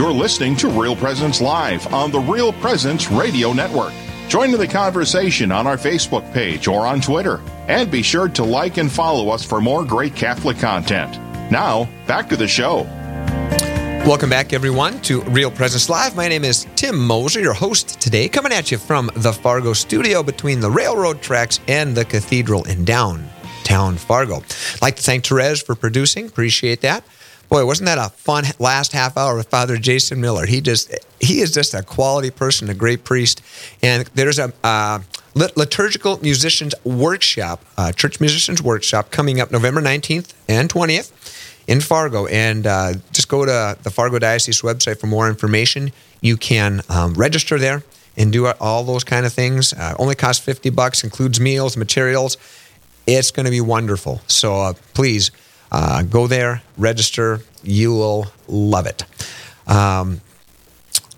You're listening to Real Presence Live on the Real Presence Radio Network. Join in the conversation on our Facebook page or on Twitter. And be sure to like and follow us for more great Catholic content. Now, back to the show. Welcome back, everyone, to Real Presence Live. My name is Tim Moser, your host today, coming at you from the Fargo studio between the railroad tracks and the cathedral in downtown Fargo. I'd like to thank Therese for producing. Appreciate that. Boy, wasn't that a fun last half hour with Father Jason Miller? He just he is just a quality person, a great priest. And there's a uh, liturgical musicians workshop, uh, church musicians workshop coming up November 19th and 20th in Fargo. And uh, just go to the Fargo Diocese website for more information. You can um, register there and do all those kind of things. Uh, only costs 50 bucks, includes meals, materials. It's going to be wonderful. So uh, please uh, go there, register. You will love it. Um,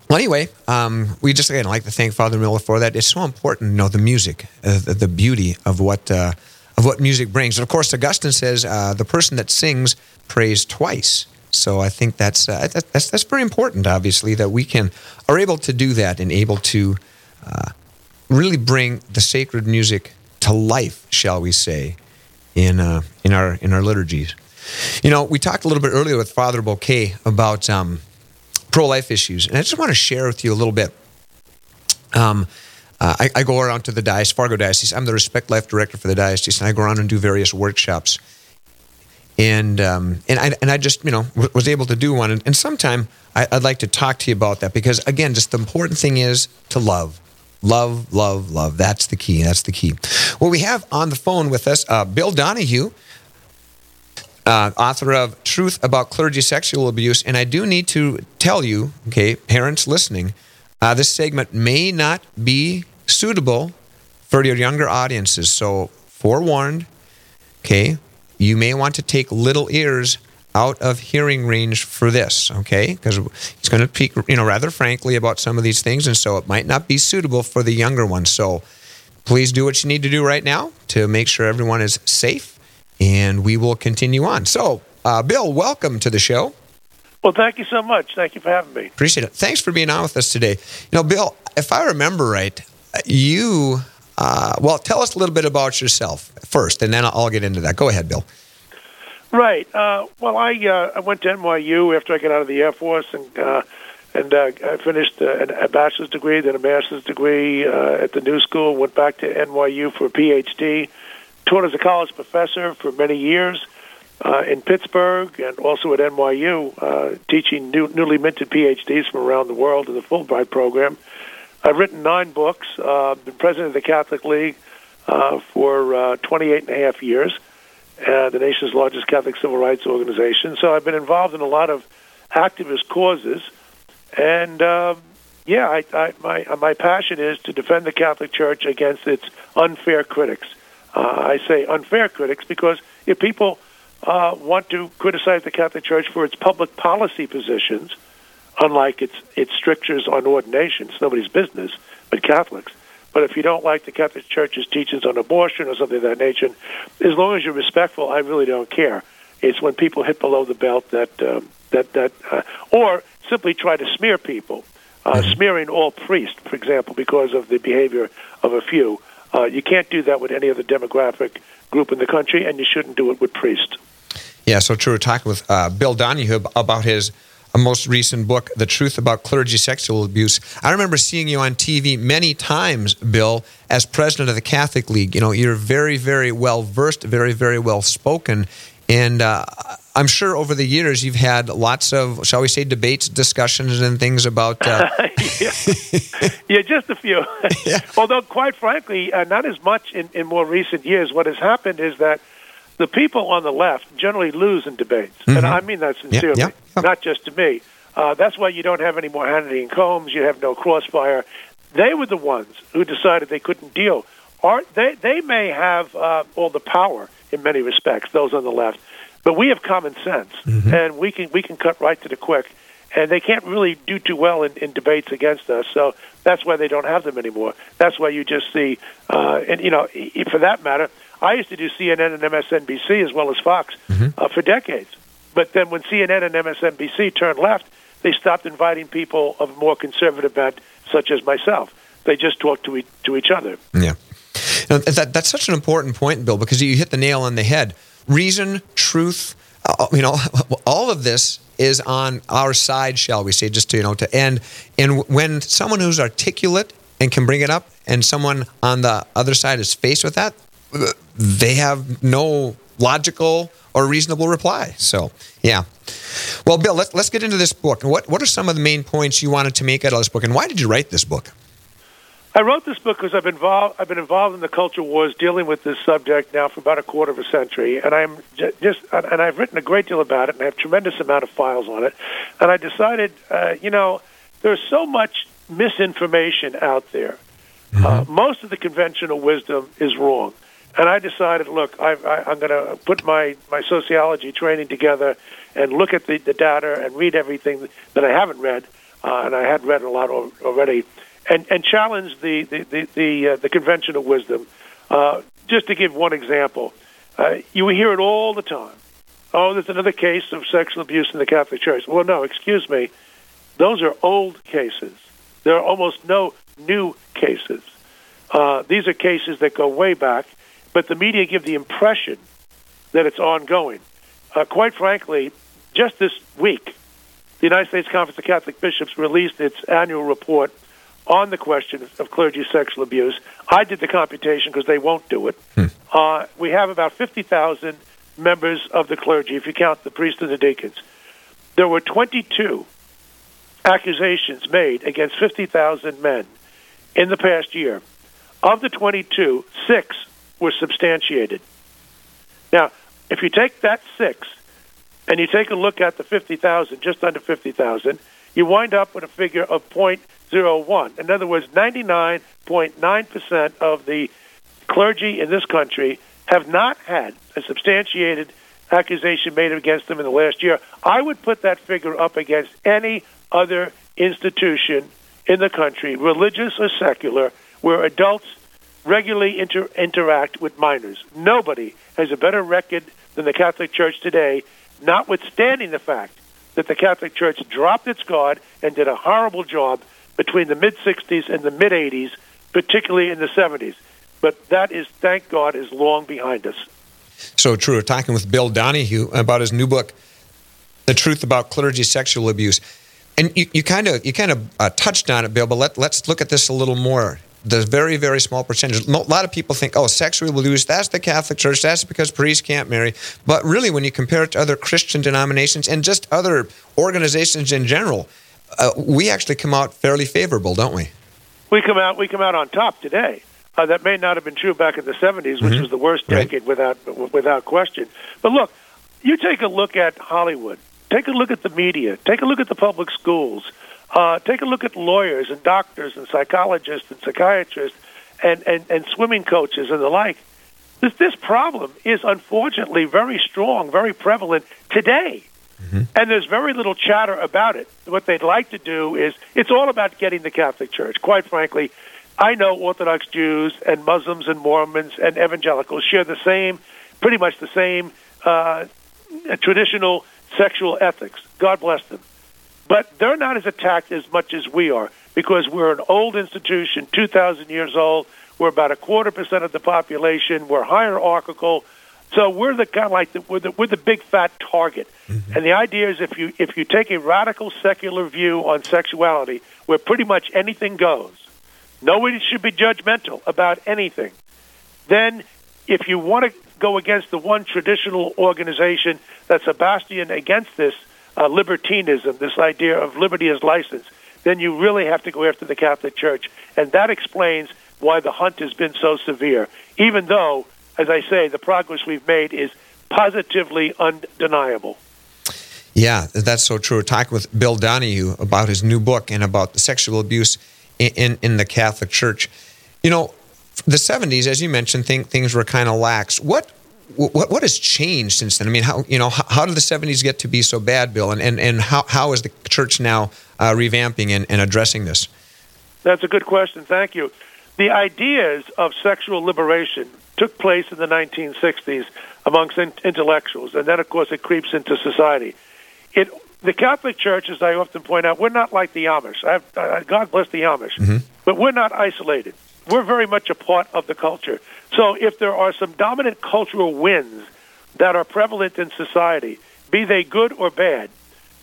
well, anyway, um, we just again like to thank Father Miller for that. It's so important, you know, the music, uh, the, the, beauty of what uh, of what music brings. And of course, Augustine says uh, the person that sings prays twice. So I think that's, uh, that's that's very important. Obviously, that we can are able to do that and able to uh, really bring the sacred music to life, shall we say, in uh, in our in our liturgies. You know, we talked a little bit earlier with Father Boquet about um, pro life issues, and I just want to share with you a little bit. Um, uh, I, I, go around to the diocese, Fargo Diocese. I'm the Respect Life Director for the diocese, and I go around and do various workshops. And um, and I and I just you know was able to do one, and, and sometime I, I'd like to talk to you about that because again, just the important thing is to love. Love, love, love. That's the key. That's the key. Well, we have on the phone with us uh, Bill Donohue, uh, author of Truth About Clergy Sexual Abuse. And I do need to tell you, okay, parents listening, uh, this segment may not be suitable for your younger audiences. So, forewarned, okay, you may want to take little ears out of hearing range for this, okay? Because it's going to speak, you know, rather frankly about some of these things, and so it might not be suitable for the younger ones. So, please do what you need to do right now to make sure everyone is safe and we will continue on. So, uh, Bill, welcome to the show. Well, thank you so much. Thank you for having me. Appreciate it. Thanks for being on with us today. You know, Bill, if I remember right, you, uh, well, tell us a little bit about yourself first, and then I'll get into that. Go ahead, Bill. Right. Uh, well, I uh, I went to NYU after I got out of the Air Force, and uh, and uh, I finished a, a bachelor's degree, then a master's degree uh, at the New School. Went back to NYU for a PhD taught as a college professor for many years uh, in Pittsburgh and also at NYU, uh, teaching new, newly minted PhDs from around the world in the Fulbright program. I've written nine books, uh, been president of the Catholic League uh, for uh, 28 and a half years, uh, the nation's largest Catholic civil rights organization. So I've been involved in a lot of activist causes. And uh, yeah, I, I, my, my passion is to defend the Catholic Church against its unfair critics uh, I say unfair critics because if people uh, want to criticize the Catholic Church for its public policy positions, unlike its its strictures on ordination, it's nobody's business but Catholics. But if you don't like the Catholic Church's teachings on abortion or something of that nature, as long as you're respectful, I really don't care. It's when people hit below the belt that um, that that, uh, or simply try to smear people, uh, mm-hmm. smearing all priests, for example, because of the behavior of a few. Uh, you can't do that with any other demographic group in the country, and you shouldn't do it with priests. Yeah, so true. We're talking with uh, Bill Donohue about his uh, most recent book, The Truth About Clergy Sexual Abuse. I remember seeing you on TV many times, Bill, as president of the Catholic League. You know, you're very, very well versed, very, very well spoken. And uh, I'm sure over the years you've had lots of, shall we say, debates, discussions, and things about. Uh... yeah. yeah. just a few. yeah. Although, quite frankly, uh, not as much in, in more recent years. What has happened is that the people on the left generally lose in debates, mm-hmm. and I mean that sincerely, yeah, not just to me. Uh, that's why you don't have any more Hannity and Colmes. You have no crossfire. They were the ones who decided they couldn't deal. Or they they may have uh, all the power in many respects. Those on the left but we have common sense, mm-hmm. and we can we can cut right to the quick. And they can't really do too well in, in debates against us, so that's why they don't have them anymore. That's why you just see, uh, and you know, for that matter, I used to do CNN and MSNBC as well as Fox mm-hmm. uh, for decades. But then when CNN and MSNBC turned left, they stopped inviting people of more conservative bent, such as myself. They just talk to, e- to each other. Yeah. Now, that, that's such an important point, Bill, because you hit the nail on the head. Reason, truth, uh, you know, all of this is on our side, shall we say, just to, you know, to end. And when someone who's articulate and can bring it up, and someone on the other side is faced with that, they have no logical or reasonable reply. So, yeah. Well, Bill, let's, let's get into this book. What, what are some of the main points you wanted to make out of this book, and why did you write this book? I wrote this book because I've been involved. I've been involved in the culture wars, dealing with this subject now for about a quarter of a century, and I'm just and I've written a great deal about it, and I have a tremendous amount of files on it. And I decided, uh, you know, there's so much misinformation out there. Mm-hmm. Uh, most of the conventional wisdom is wrong, and I decided, look, I, I, I'm going to put my my sociology training together and look at the, the data and read everything that I haven't read, uh, and I had read a lot already and and challenge the the the the, uh, the conventional wisdom. Uh, just to give one example, uh, you hear it all the time. Oh, there's another case of sexual abuse in the Catholic Church. Well, no, excuse me. Those are old cases. There are almost no new cases. Uh, these are cases that go way back, but the media give the impression that it's ongoing. Uh, quite frankly, just this week, the United States Conference of Catholic Bishops released its annual report on the question of clergy sexual abuse. I did the computation because they won't do it. Hmm. Uh, we have about 50,000 members of the clergy, if you count the priests and the deacons. There were 22 accusations made against 50,000 men in the past year. Of the 22, six were substantiated. Now, if you take that six and you take a look at the 50,000, just under 50,000, you wind up with a figure of point 0.01. In other words, 99.9% of the clergy in this country have not had a substantiated accusation made against them in the last year. I would put that figure up against any other institution in the country, religious or secular, where adults regularly inter- interact with minors. Nobody has a better record than the Catholic Church today, notwithstanding the fact that the Catholic Church dropped its guard and did a horrible job between the mid 60s and the mid 80s, particularly in the 70s. But that is, thank God, is long behind us. So true. Talking with Bill Donohue about his new book, "The Truth About Clergy Sexual Abuse," and you kind of you kind of uh, touched on it, Bill. But let, let's look at this a little more. The very very small percentage. A lot of people think, "Oh, sexual abuse. That's the Catholic Church. That's because priests can't marry." But really, when you compare it to other Christian denominations and just other organizations in general, uh, we actually come out fairly favorable, don't we? We come out we come out on top today. Uh, that may not have been true back in the 70s, which mm-hmm. was the worst decade right. without without question. But look, you take a look at Hollywood. Take a look at the media. Take a look at the public schools. Uh, take a look at lawyers and doctors and psychologists and psychiatrists and, and, and swimming coaches and the like. This, this problem is unfortunately very strong, very prevalent today. Mm-hmm. And there's very little chatter about it. What they'd like to do is it's all about getting the Catholic Church. Quite frankly, I know Orthodox Jews and Muslims and Mormons and evangelicals share the same, pretty much the same uh, traditional sexual ethics. God bless them. But they're not as attacked as much as we are because we're an old institution, 2,000 years old. We're about a quarter percent of the population. We're hierarchical. So we're the kind of like the, we're the we're the big fat target, mm-hmm. and the idea is if you if you take a radical secular view on sexuality, where pretty much anything goes, nobody should be judgmental about anything. Then, if you want to go against the one traditional organization that's a bastion against this uh, libertinism, this idea of liberty as license, then you really have to go after the Catholic Church, and that explains why the hunt has been so severe. Even though as I say, the progress we've made is positively undeniable. Yeah, that's so true. Talking with Bill Donohue about his new book and about the sexual abuse in, in, in the Catholic Church. You know, the 70s, as you mentioned, think, things were kind of lax. What what what has changed since then? I mean, how you know how, how did the '70s get to be so bad, Bill? And and, and how how is the church now uh, revamping and, and addressing this? That's a good question. Thank you. The ideas of sexual liberation took place in the 1960s amongst intellectuals, and then, of course, it creeps into society. It the Catholic Church, as I often point out, we're not like the Amish. I uh, God bless the Amish, mm-hmm. but we're not isolated. We're very much a part of the culture. So if there are some dominant cultural winds that are prevalent in society, be they good or bad,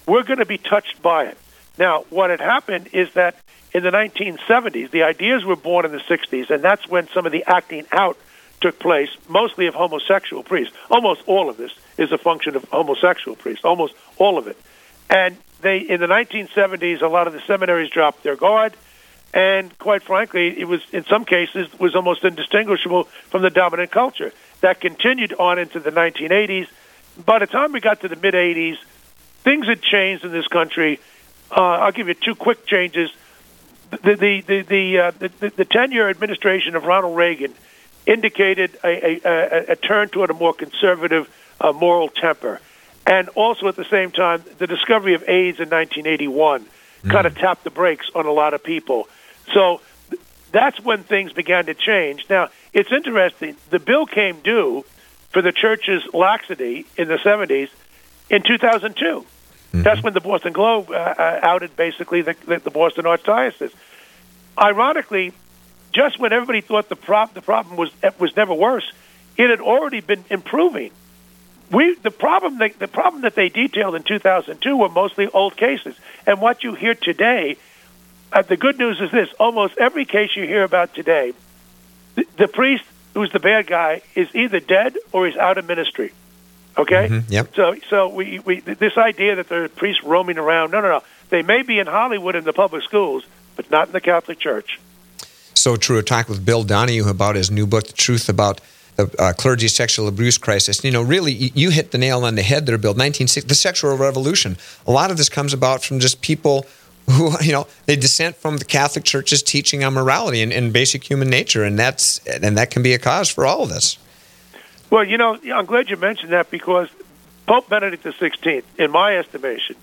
we're going to be touched by it. Now, what had happened is that in the 1970s, the ideas were born in the 60s, and that's when some of the acting out took place, mostly of homosexual priests. Almost all of this is a function of homosexual priests, almost all of it. And they, in the 1970s, a lot of the seminaries dropped their guard, and quite frankly, it was in some cases was almost indistinguishable from the dominant culture. That continued on into the 1980s. By the time we got to the mid 80s, things had changed in this country. Uh, I'll give you two quick changes. The the the the, uh, the, the ten-year administration of Ronald Reagan indicated a, a, a turn toward a more conservative uh, moral temper, and also at the same time, the discovery of AIDS in 1981 mm. kind of tapped the brakes on a lot of people. So that's when things began to change. Now it's interesting. The bill came due for the church's laxity in the 70s in 2002. Mm-hmm. That's when the Boston Globe uh, uh, outed basically the, the, the Boston Archdiocese. Ironically, just when everybody thought the, prop, the problem was was never worse, it had already been improving. We the problem that, the problem that they detailed in 2002 were mostly old cases, and what you hear today. Uh, the good news is this: almost every case you hear about today, the, the priest who's the bad guy is either dead or he's out of ministry. Okay. Mm-hmm. Yep. So, so we, we this idea that there are priests roaming around. No, no, no. They may be in Hollywood in the public schools, but not in the Catholic Church. So true. Talked with Bill Donohue about his new book, The Truth About the uh, Clergy Sexual Abuse Crisis. You know, really, you hit the nail on the head there, Bill. 1960, the sexual revolution. A lot of this comes about from just people who, you know, they dissent from the Catholic Church's teaching on morality and, and basic human nature, and that's and that can be a cause for all of this. Well, you know, I'm glad you mentioned that because Pope Benedict XVI, in my estimation,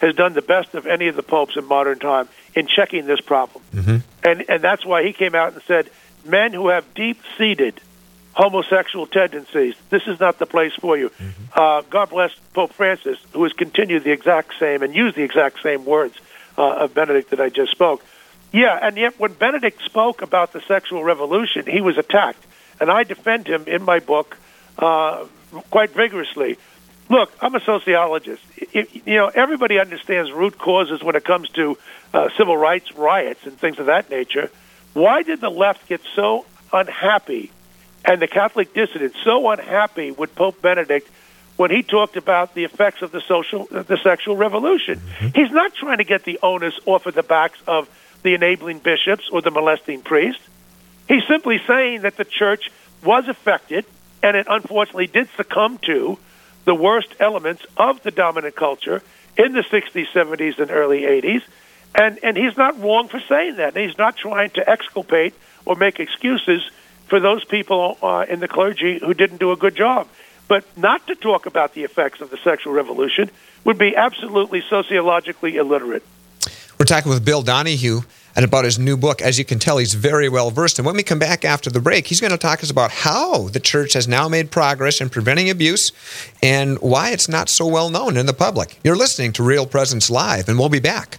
has done the best of any of the popes in modern time in checking this problem. Mm-hmm. And and that's why he came out and said, men who have deep-seated homosexual tendencies, this is not the place for you. Mm-hmm. Uh, God bless Pope Francis, who has continued the exact same and used the exact same words uh, of Benedict that I just spoke. Yeah, and yet when Benedict spoke about the sexual revolution, he was attacked. And I defend him in my book uh, quite vigorously. Look, I'm a sociologist. It, you know, everybody understands root causes when it comes to uh, civil rights riots and things of that nature. Why did the left get so unhappy and the Catholic dissidents so unhappy with Pope Benedict when he talked about the effects of the social, the sexual revolution? Mm-hmm. He's not trying to get the onus off of the backs of the enabling bishops or the molesting priests. He's simply saying that the church was affected and it unfortunately did succumb to the worst elements of the dominant culture in the 60s, 70s, and early 80s. And, and he's not wrong for saying that. He's not trying to exculpate or make excuses for those people uh, in the clergy who didn't do a good job. But not to talk about the effects of the sexual revolution would be absolutely sociologically illiterate. We're talking with Bill Donohue and about his new book. As you can tell, he's very well versed. And when we come back after the break, he's going to talk us about how the church has now made progress in preventing abuse and why it's not so well known in the public. You're listening to Real Presence Live, and we'll be back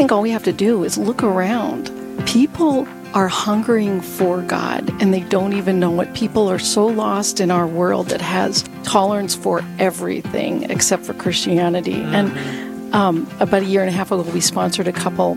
think all we have to do is look around. People are hungering for God and they don't even know it. People are so lost in our world that has tolerance for everything except for Christianity. Mm-hmm. And um, about a year and a half ago, we sponsored a couple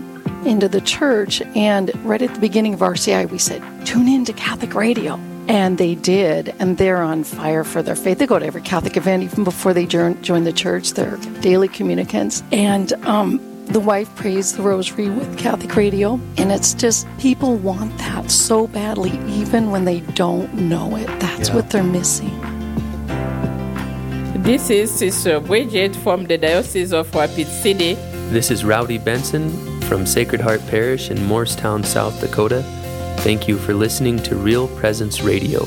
into the church. And right at the beginning of RCI, we said, tune in to Catholic radio. And they did, and they're on fire for their faith. They go to every Catholic event, even before they join, join the church. They're daily communicants. And um, the wife prays the rosary with Catholic radio, and it's just people want that so badly, even when they don't know it. That's yeah. what they're missing. This is Sister Bridget from the Diocese of Rapid City. This is Rowdy Benson from Sacred Heart Parish in Morristown, South Dakota. Thank you for listening to Real Presence Radio.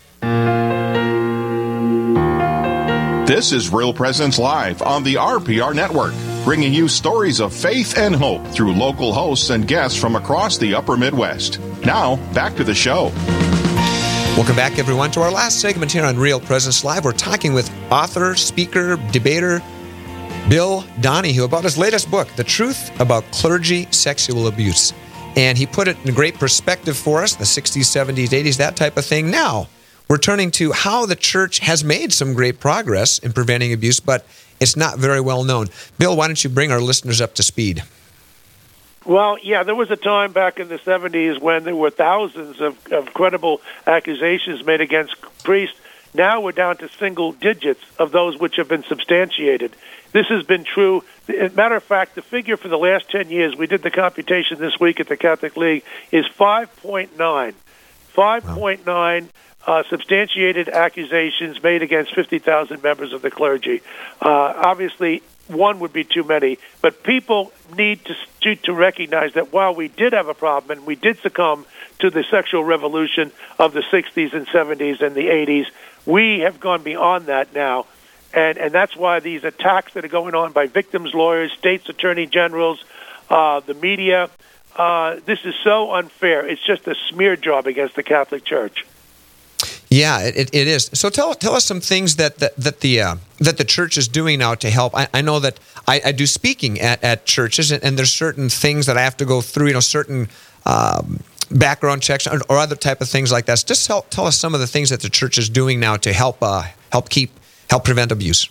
This is Real Presence Live on the RPR Network, bringing you stories of faith and hope through local hosts and guests from across the upper Midwest. Now, back to the show. Welcome back, everyone, to our last segment here on Real Presence Live. We're talking with author, speaker, debater, Bill Donohue about his latest book, The Truth About Clergy Sexual Abuse. And he put it in great perspective for us the 60s, 70s, 80s, that type of thing. Now, we're turning to how the church has made some great progress in preventing abuse, but it's not very well known. Bill, why don't you bring our listeners up to speed? Well, yeah, there was a time back in the 70s when there were thousands of, of credible accusations made against priests. Now we're down to single digits of those which have been substantiated. This has been true. Matter of fact, the figure for the last 10 years, we did the computation this week at the Catholic League, is 5.9. 5.9 wow uh, substantiated accusations made against 50,000 members of the clergy. Uh, obviously, one would be too many, but people need to, to recognize that while we did have a problem and we did succumb to the sexual revolution of the 60s and 70s and the 80s, we have gone beyond that now. And, and that's why these attacks that are going on by victims' lawyers, states' attorney generals, uh, the media, uh, this is so unfair. It's just a smear job against the Catholic Church. Yeah, it, it is. So tell tell us some things that that, that the uh, that the church is doing now to help. I, I know that I, I, do speaking at, at churches, and, and, there's certain things that I have to go through. You know, certain um, background checks or, or, other type of things like that. Just tell us some of the things that the church is doing now to help uh, help keep help prevent abuse.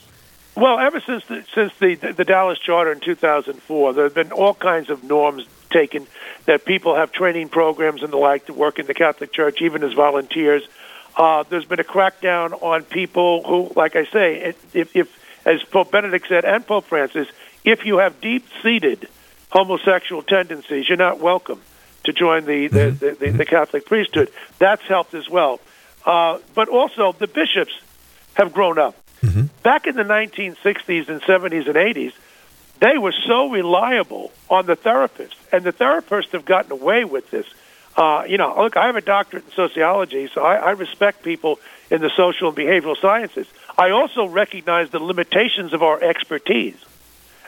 Well, ever since the, since the the Dallas Charter in 2004, there have been all kinds of norms taken that people have training programs and the like to work in the Catholic Church, even as volunteers uh, there's been a crackdown on people who, like I say, if, if as Pope Benedict said and Pope Francis, if you have deep-seated homosexual tendencies, you're not welcome to join the the, mm-hmm. the, the, the Catholic priesthood. That's helped as well. Uh, but also, the bishops have grown up. Mm-hmm. Back in the 1960s and 70s and 80s, they were so reliable on the therapists, and the therapists have gotten away with this uh, you know, look, I have a doctorate in sociology, so I, I respect people in the social and behavioral sciences. I also recognize the limitations of our expertise,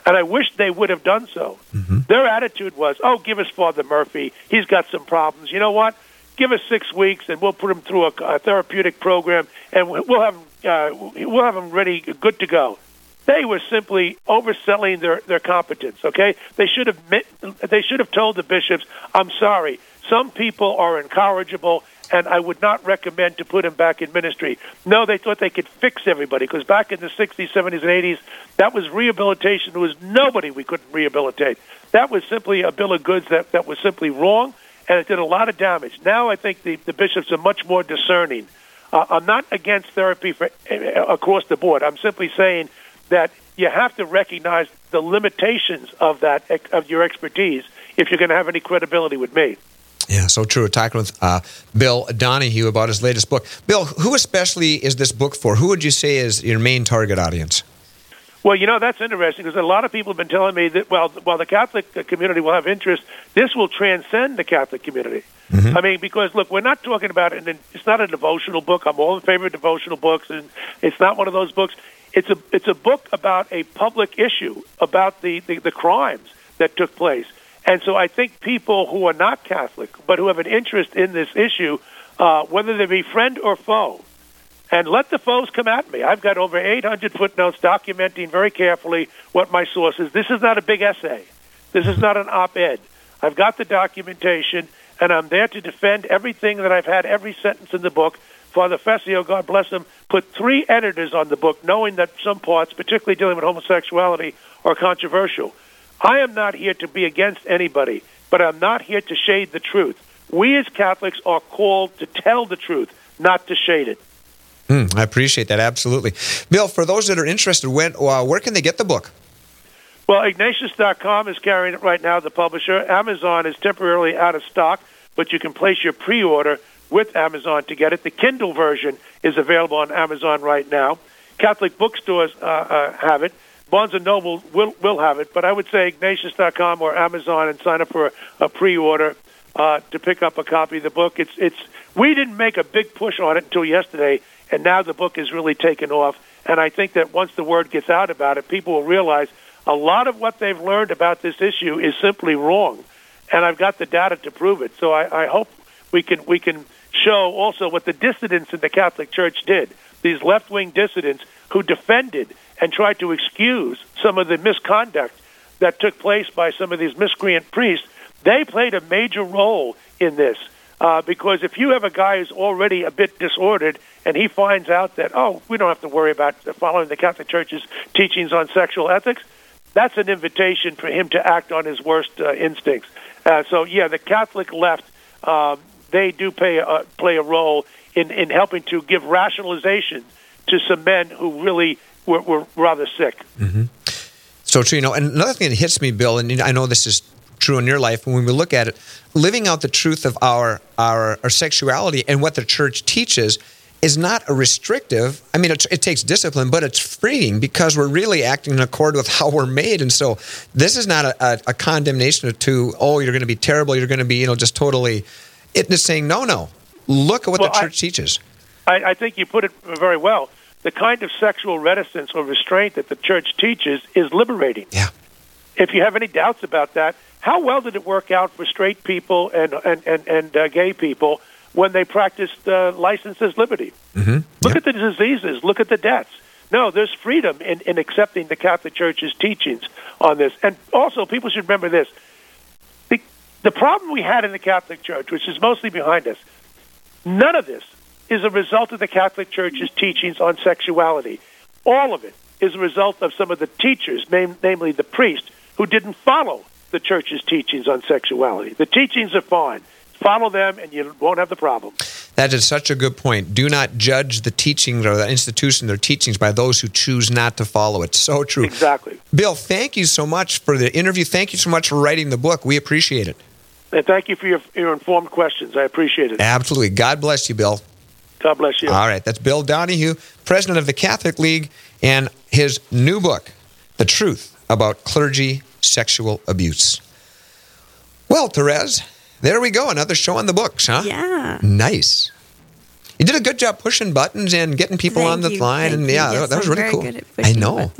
and I wish they would have done so. Mm-hmm. Their attitude was, "Oh, give us Father Murphy. He's got some problems. You know what? Give us six weeks, and we'll put him through a, a therapeutic program, and we'll have uh, we'll have him ready, good to go." They were simply overselling their, their competence. Okay, they should have they should have told the bishops, "I'm sorry, some people are incorrigible, and I would not recommend to put him back in ministry. No, they thought they could fix everybody because back in the 60s, 70s, and 80s, that was rehabilitation. There was nobody we couldn't rehabilitate. That was simply a bill of goods that, that was simply wrong, and it did a lot of damage. Now I think the, the bishops are much more discerning. Uh, I'm not against therapy for, uh, across the board. I'm simply saying that you have to recognize the limitations of that of your expertise if you're going to have any credibility with me. Yeah, so true. Talking with uh, Bill Donohue about his latest book. Bill, who especially is this book for? Who would you say is your main target audience? Well, you know that's interesting because a lot of people have been telling me that well, while the Catholic community will have interest, this will transcend the Catholic community. Mm-hmm. I mean, because look, we're not talking about it. It's not a devotional book. I'm all in favor of devotional books, and it's not one of those books. It's a it's a book about a public issue about the, the, the crimes that took place. And so I think people who are not Catholic but who have an interest in this issue, uh, whether they be friend or foe, and let the foes come at me. I've got over 800 footnotes documenting very carefully what my source is. This is not a big essay. This is not an op-ed. I've got the documentation, and I'm there to defend everything that I've had, every sentence in the book. Father Fessio, God bless him, put three editors on the book, knowing that some parts, particularly dealing with homosexuality, are controversial. I am not here to be against anybody, but I'm not here to shade the truth. We as Catholics are called to tell the truth, not to shade it. Mm, I appreciate that absolutely, Bill. For those that are interested, when uh, where can they get the book? Well, Ignatius.com is carrying it right now. The publisher, Amazon is temporarily out of stock, but you can place your pre-order with Amazon to get it. The Kindle version is available on Amazon right now. Catholic bookstores uh, uh, have it. Barnes and Noble will will have it, but I would say Ignatius.com or Amazon and sign up for a, a pre-order uh, to pick up a copy of the book. It's it's we didn't make a big push on it until yesterday, and now the book is really taken off. And I think that once the word gets out about it, people will realize a lot of what they've learned about this issue is simply wrong, and I've got the data to prove it. So I, I hope we can we can show also what the dissidents in the Catholic Church did. These left wing dissidents who defended and tried to excuse some of the misconduct that took place by some of these miscreant priests. They played a major role in this. Uh, because if you have a guy who's already a bit disordered and he finds out that, oh, we don't have to worry about following the Catholic Church's teachings on sexual ethics, that's an invitation for him to act on his worst uh, instincts. Uh, so, yeah, the Catholic left, um, they do play a, play a role in, in helping to give rationalization to some men who really were, were rather sick. Mm-hmm. So true. You know, and another thing that hits me, Bill, and I know this is true in your life, when we look at it, living out the truth of our, our, our sexuality and what the church teaches is not a restrictive. I mean, it, it, takes discipline, but it's freeing because we're really acting in accord with how we're made. And so, this is not a, a, a condemnation to oh, you're going to be terrible. You're going to be you know just totally. It is saying no, no. Look at what well, the church I, teaches. I, I think you put it very well. The kind of sexual reticence or restraint that the church teaches is liberating. Yeah. If you have any doubts about that, how well did it work out for straight people and and and, and uh, gay people? when they practiced uh, licenses liberty. Mm-hmm. Look at the diseases. Look at the deaths. No, there's freedom in, in accepting the Catholic Church's teachings on this. And also, people should remember this. The, the problem we had in the Catholic Church, which is mostly behind us, none of this is a result of the Catholic Church's teachings on sexuality. All of it is a result of some of the teachers, name, namely the priests, who didn't follow the Church's teachings on sexuality. The teachings are fine follow them and you won't have the problem. That is such a good point. Do not judge the teachings or the institution, their teachings by those who choose not to follow it. So true. Exactly. Bill, thank you so much for the interview. Thank you so much for writing the book. We appreciate it. And thank you for your, your informed questions. I appreciate it. Absolutely. God bless you, Bill. God bless you. All right. That's Bill Donohue, president of the Catholic League, and his new book, The Truth About Clergy Sexual Abuse. Well, Therese, there we go. Another show on the books, huh? Yeah. Nice. You did a good job pushing buttons and getting people Thank on the you, line, thank and yeah, Yes, that was I'm really cool. I know.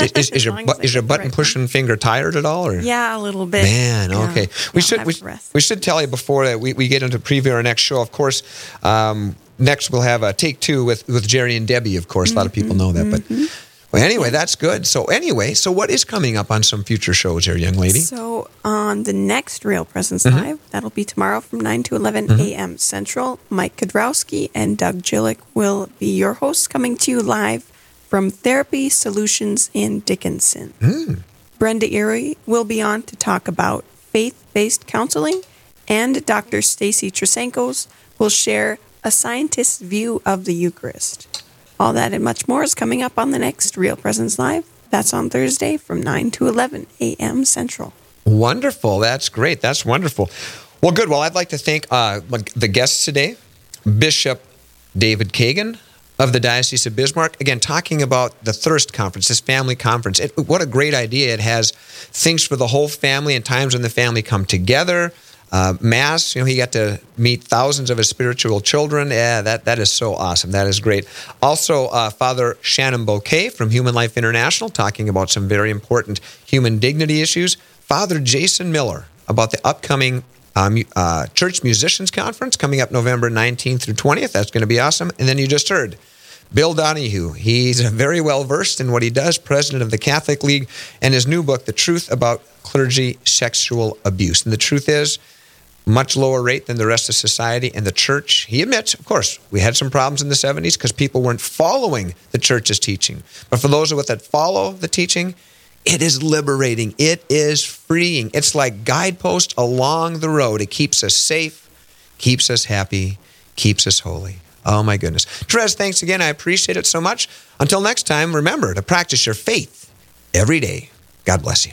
is, is, is your bu- is your button right pushing finger tired at all, or Yeah, a little bit. Man, Yeah, okay. We should we, we should tell you before that we, we get into preview our next show. Of course, um, next we'll have a take two with with Jerry and Debbie. Of course, a lot of people mm-hmm. know that, but. Mm-hmm. Well, anyway, that's good. So, anyway, so what is coming up on some future shows here, young lady? So on the next Real Presence Mm-hmm. Live, that'll be tomorrow from 9 to 11 a.m. Central. Mike Kudrowski and Doug Gillick will be your hosts coming to you live from Therapy Solutions in Dickinson. Hmm. Brenda Erie will be on to talk about faith-based counseling, and Dr. Stacy Trasancos will share a scientist's view of the Eucharist. All that and much more is coming up on the next Real Presence Live. That's on Thursday from 9 to 11 a.m. Central. Wonderful. That's great. That's wonderful. Well, good. Well, I'd like to thank uh, the guests today Bishop David Kagan of the Diocese of Bismarck. Again, talking about the Thirst Conference, this family conference. It, what a great idea. It has things for the whole family and times when the family come together. Uh, mass. You know, he got to meet thousands of his spiritual children. Yeah, that that is so awesome. That is great. Also, uh, Father Shenan Boquet from Human Life International talking about some very important human dignity issues. Father Jason Miller about the upcoming um, uh, Church Musicians Conference coming up November 19th through 20th. That's going to be awesome. And then you just heard Bill Donohue. He's very well versed in what he does, president of the Catholic League, and his new book, The Truth About Clergy Sexual Abuse. And the truth is, much lower rate than the rest of society and the church. He admits, of course, we had some problems in the 70s because people weren't following the church's teaching. But for those of us that follow the teaching, it is liberating. It is freeing. It's like guidepost along the road. It keeps us safe, keeps us happy, keeps us holy. Oh my goodness. Therese, thanks again. I appreciate it so much. Until next time, remember to practice your faith every day. God bless you.